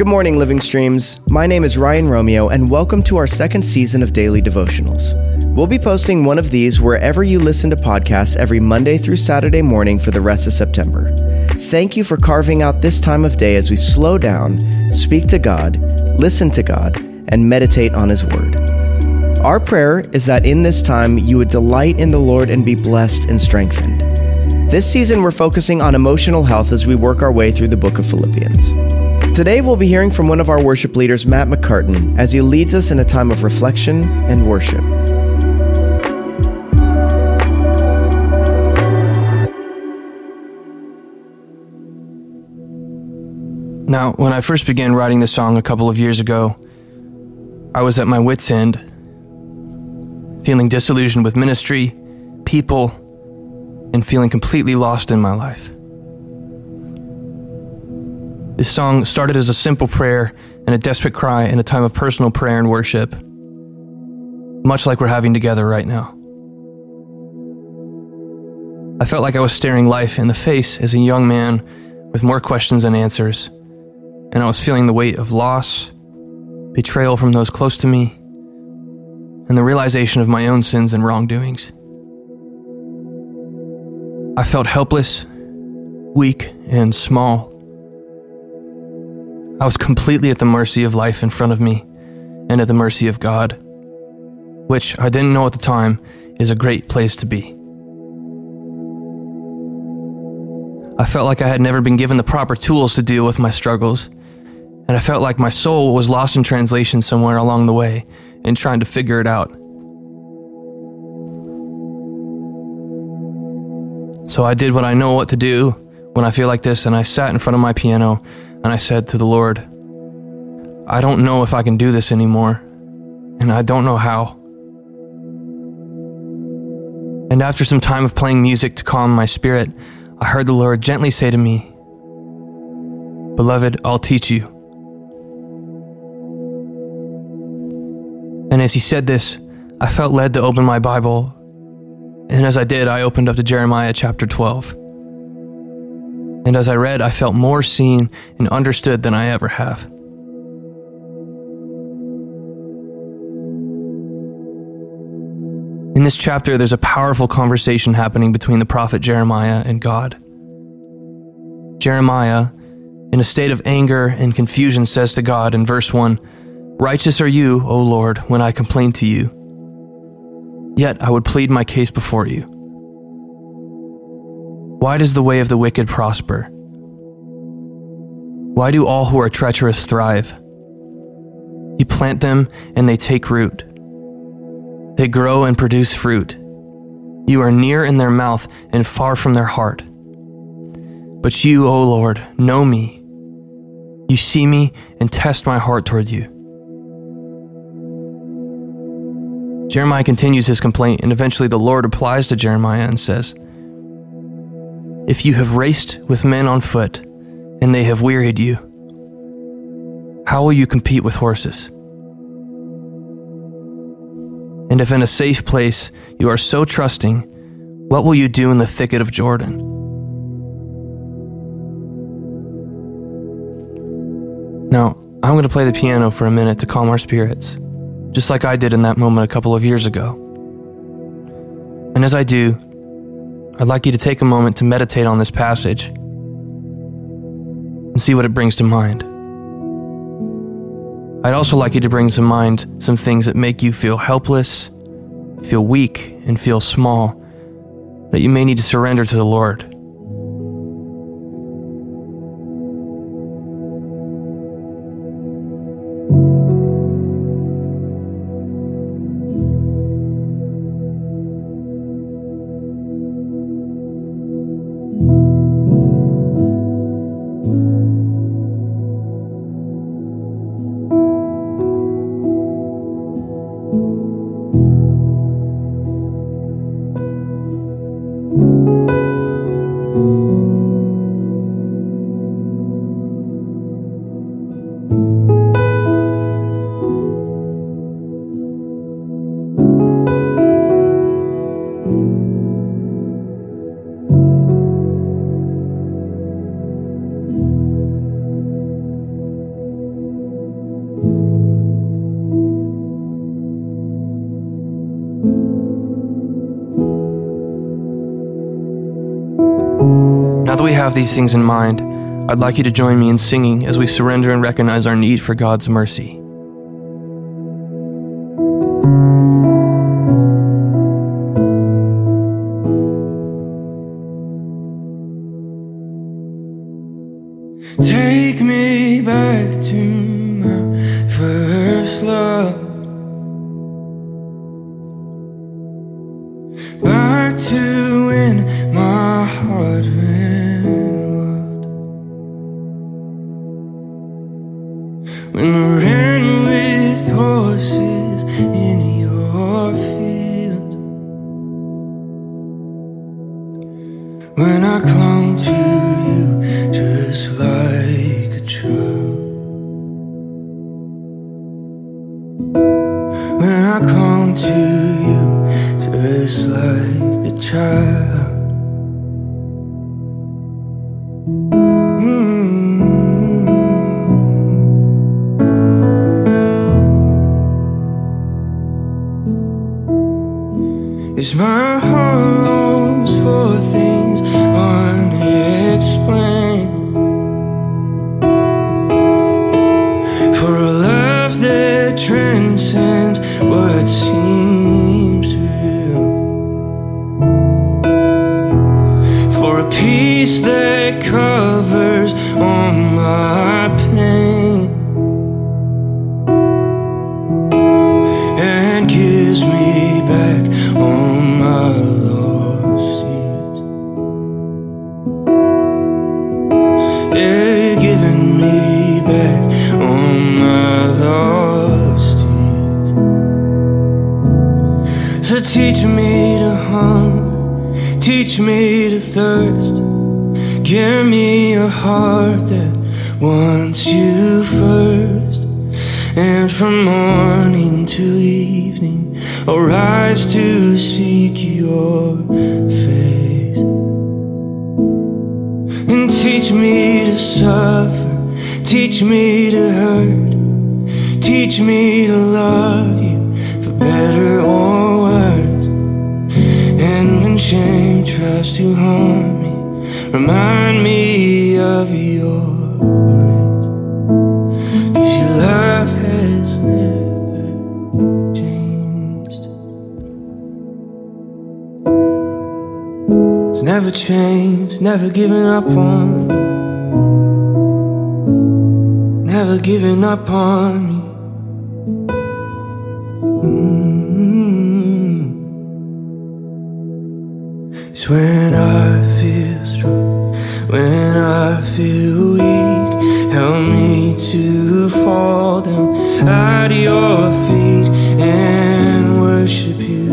Good morning, Living Streams. My name is Ryan Romeo, and welcome to our second season of Daily Devotionals. We'll be posting one of these wherever you listen to podcasts every Monday through Saturday morning for the rest of September. Thank you for carving out this time of day as we slow down, speak to God, listen to God, and meditate on His Word. Our prayer is that in this time you would delight in the Lord and be blessed and strengthened. This season, we're focusing on emotional health as we work our way through the book of Philippians. Today, we'll be hearing from one of our worship leaders, Matt McCartin, as he leads us in a time of reflection and worship. Now, when I first began writing this song a couple of years ago, I was at my wits' end, feeling disillusioned with ministry, people, and feeling completely lost in my life. This song started as a simple prayer and a desperate cry in a time of personal prayer and worship, much like we're having together right now. I felt like I was staring life in the face as a young man with more questions than answers, and I was feeling the weight of loss, betrayal from those close to me, and the realization of my own sins and wrongdoings. I felt helpless, weak, and small. I was completely at the mercy of life in front of me and at the mercy of God, which I didn't know at the time is a great place to be. I felt like I had never been given the proper tools to deal with my struggles, and I felt like my soul was lost in translation somewhere along the way in trying to figure it out. So I did what I know what to do when I feel like this, and I sat in front of my piano and I said to the Lord, I don't know if I can do this anymore, and I don't know how. And after some time of playing music to calm my spirit, I heard the Lord gently say to me, Beloved, I'll teach you. And as he said this, I felt led to open my Bible. And as I did, I opened up to Jeremiah chapter 12. And as I read, I felt more seen and understood than I ever have. In this chapter, there's a powerful conversation happening between the prophet Jeremiah and God. Jeremiah, in a state of anger and confusion, says to God in verse 1 Righteous are you, O Lord, when I complain to you. Yet I would plead my case before you. Why does the way of the wicked prosper? Why do all who are treacherous thrive? You plant them and they take root. They grow and produce fruit. You are near in their mouth and far from their heart. But you, O Lord, know me. You see me and test my heart toward you. Jeremiah continues his complaint, and eventually the Lord replies to Jeremiah and says, if you have raced with men on foot and they have wearied you, how will you compete with horses? And if in a safe place you are so trusting, what will you do in the thicket of Jordan? Now, I'm going to play the piano for a minute to calm our spirits, just like I did in that moment a couple of years ago. And as I do, I'd like you to take a moment to meditate on this passage and see what it brings to mind. I'd also like you to bring to mind some things that make you feel helpless, feel weak, and feel small that you may need to surrender to the Lord. Have these things in mind, I'd like you to join me in singing as we surrender and recognize our need for God's mercy. When I ran with horses in your field. When I clung to you just like a child. When I clung to you just like a child. Is my heart longs for things unexplained? For a love that transcends what So teach me to hunger, teach me to thirst. Give me a heart that wants you first. And from morning to evening, I'll rise to seek your face. And teach me to suffer, teach me to hurt, teach me to love you for better or worse. Shame tries to harm me, remind me of your grace. Cause your love has never changed. It's never changed, never given up on me. Never giving up on me. When I feel strong, when I feel weak. Help me to fall down at your feet and worship you.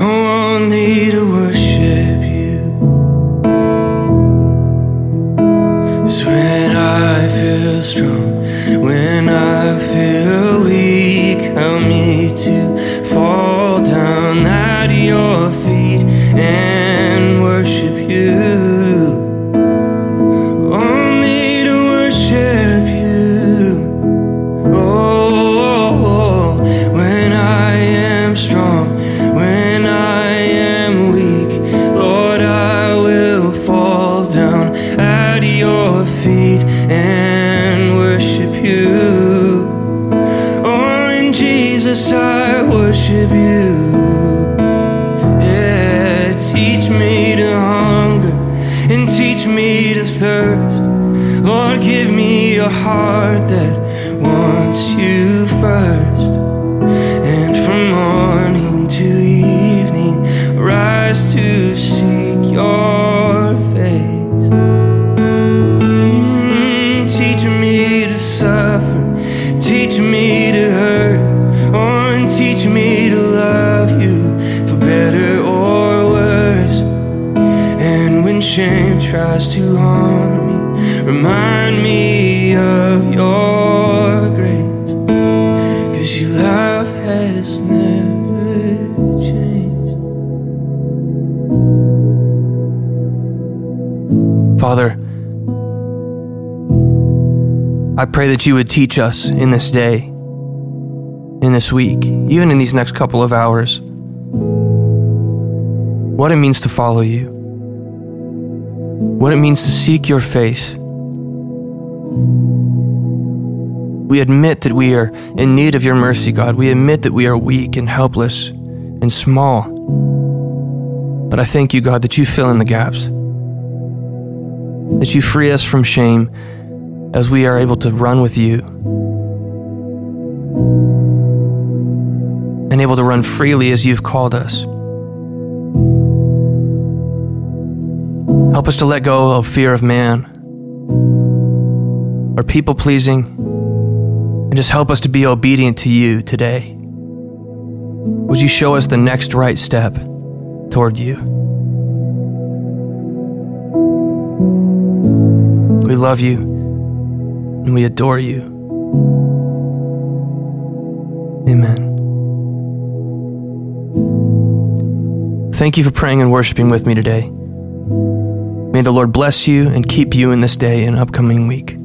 Oh, Only to worship when I feel strong, when I feel weak. Help me thirst. Lord, give me a heart that wants you first. And from morning to evening, rise to seek your tries to harm me, remind me of your grace. Cause your love has never changed. Father, I pray that you would teach us in this day, in this week, even in these next couple of hours, what it means to follow you. What it means to seek your face. We admit that we are in need of your mercy, God. We admit that we are weak and helpless and small. But I thank you, God, that you fill in the gaps, that you free us from shame as we are able to run with you and able to run freely as you've called us. Help us to let go of fear of man or people pleasing and just help us to be obedient to you today. Would you show us the next right step toward you? We love you and we adore you. Amen. Thank you for praying and worshiping with me today. May the Lord bless you and keep you in this day and upcoming week.